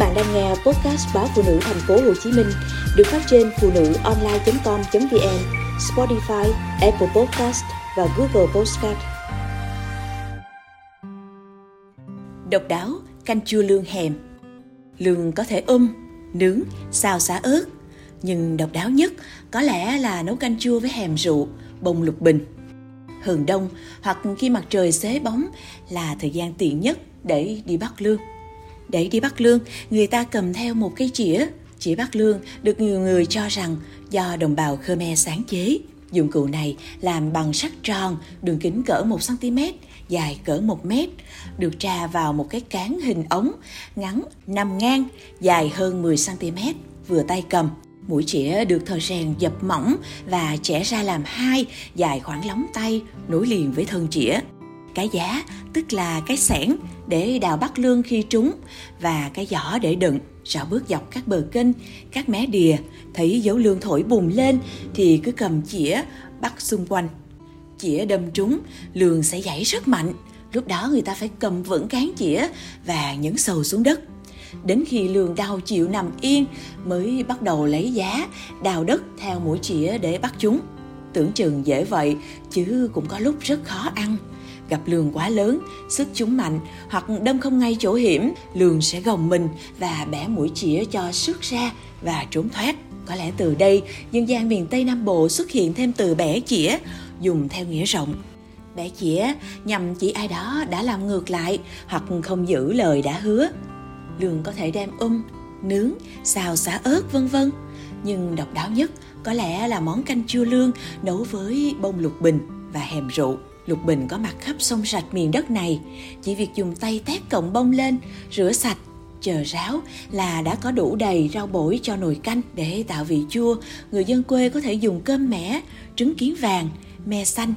bạn đang nghe podcast báo phụ nữ thành phố Hồ Chí Minh được phát trên phụ nữ online.com.vn, Spotify, Apple Podcast và Google Podcast. Độc đáo canh chua lương hèm. Lương có thể um, nướng, xào xả ớt, nhưng độc đáo nhất có lẽ là nấu canh chua với hèm rượu, bông lục bình. Hừng đông hoặc khi mặt trời xế bóng là thời gian tiện nhất để đi bắt lương. Để đi bắt lương, người ta cầm theo một cây chĩa. Chĩa bắt lương được nhiều người cho rằng do đồng bào Khmer sáng chế. Dụng cụ này làm bằng sắt tròn, đường kính cỡ 1cm, dài cỡ 1 mét, được tra vào một cái cán hình ống, ngắn nằm ngang, dài hơn 10cm, vừa tay cầm. Mũi chĩa được thợ rèn dập mỏng và chẻ ra làm hai, dài khoảng lóng tay, nối liền với thân chĩa cái giá, tức là cái sẻn để đào bắt lương khi trúng và cái giỏ để đựng. Rảo bước dọc các bờ kênh, các mé đìa, thấy dấu lương thổi bùng lên thì cứ cầm chĩa bắt xung quanh. Chĩa đâm trúng lương sẽ dãy rất mạnh. Lúc đó người ta phải cầm vững cán chĩa và nhấn sầu xuống đất. Đến khi lương đau chịu nằm yên mới bắt đầu lấy giá, đào đất theo mũi chĩa để bắt chúng. Tưởng chừng dễ vậy, chứ cũng có lúc rất khó ăn gặp lường quá lớn, sức chúng mạnh hoặc đâm không ngay chỗ hiểm, lường sẽ gồng mình và bẻ mũi chĩa cho sức ra và trốn thoát. Có lẽ từ đây, dân gian miền Tây Nam Bộ xuất hiện thêm từ bẻ chĩa, dùng theo nghĩa rộng. Bẻ chĩa nhằm chỉ ai đó đã làm ngược lại hoặc không giữ lời đã hứa. Lường có thể đem um, nướng, xào xả ớt vân vân. Nhưng độc đáo nhất có lẽ là món canh chua lương nấu với bông lục bình và hèm rượu. Lục Bình có mặt khắp sông sạch miền đất này, chỉ việc dùng tay tét cọng bông lên, rửa sạch, chờ ráo là đã có đủ đầy rau bổi cho nồi canh để tạo vị chua. Người dân quê có thể dùng cơm mẻ, trứng kiến vàng, me xanh.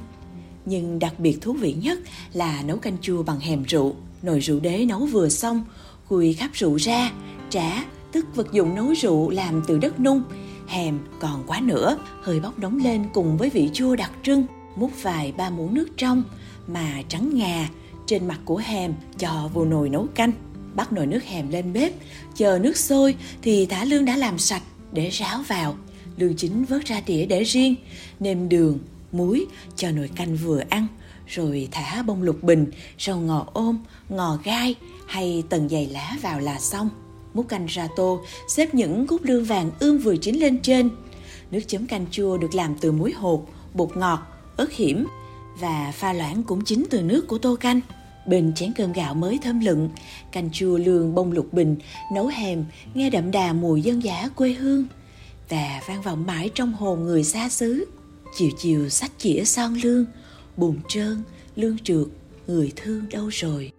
Nhưng đặc biệt thú vị nhất là nấu canh chua bằng hèm rượu. Nồi rượu đế nấu vừa xong, cùi khắp rượu ra, trả tức vật dụng nấu rượu làm từ đất nung, hèm còn quá nữa, hơi bốc nóng lên cùng với vị chua đặc trưng múc vài ba muỗng nước trong mà trắng ngà trên mặt của hèm cho vào nồi nấu canh. Bắt nồi nước hèm lên bếp, chờ nước sôi thì thả lương đã làm sạch để ráo vào. Lương chính vớt ra đĩa để riêng, nêm đường, muối cho nồi canh vừa ăn, rồi thả bông lục bình, rau ngò ôm, ngò gai hay tầng dày lá vào là xong. Múc canh ra tô, xếp những gút lương vàng ươm vừa chín lên trên. Nước chấm canh chua được làm từ muối hột, bột ngọt ớt hiểm và pha loãng cũng chính từ nước của tô canh. Bên chén cơm gạo mới thơm lựng, canh chua lương bông lục bình, nấu hèm, nghe đậm đà mùi dân dã quê hương và vang vọng mãi trong hồn người xa xứ. Chiều chiều sách chĩa son lương, bùn trơn, lương trượt, người thương đâu rồi.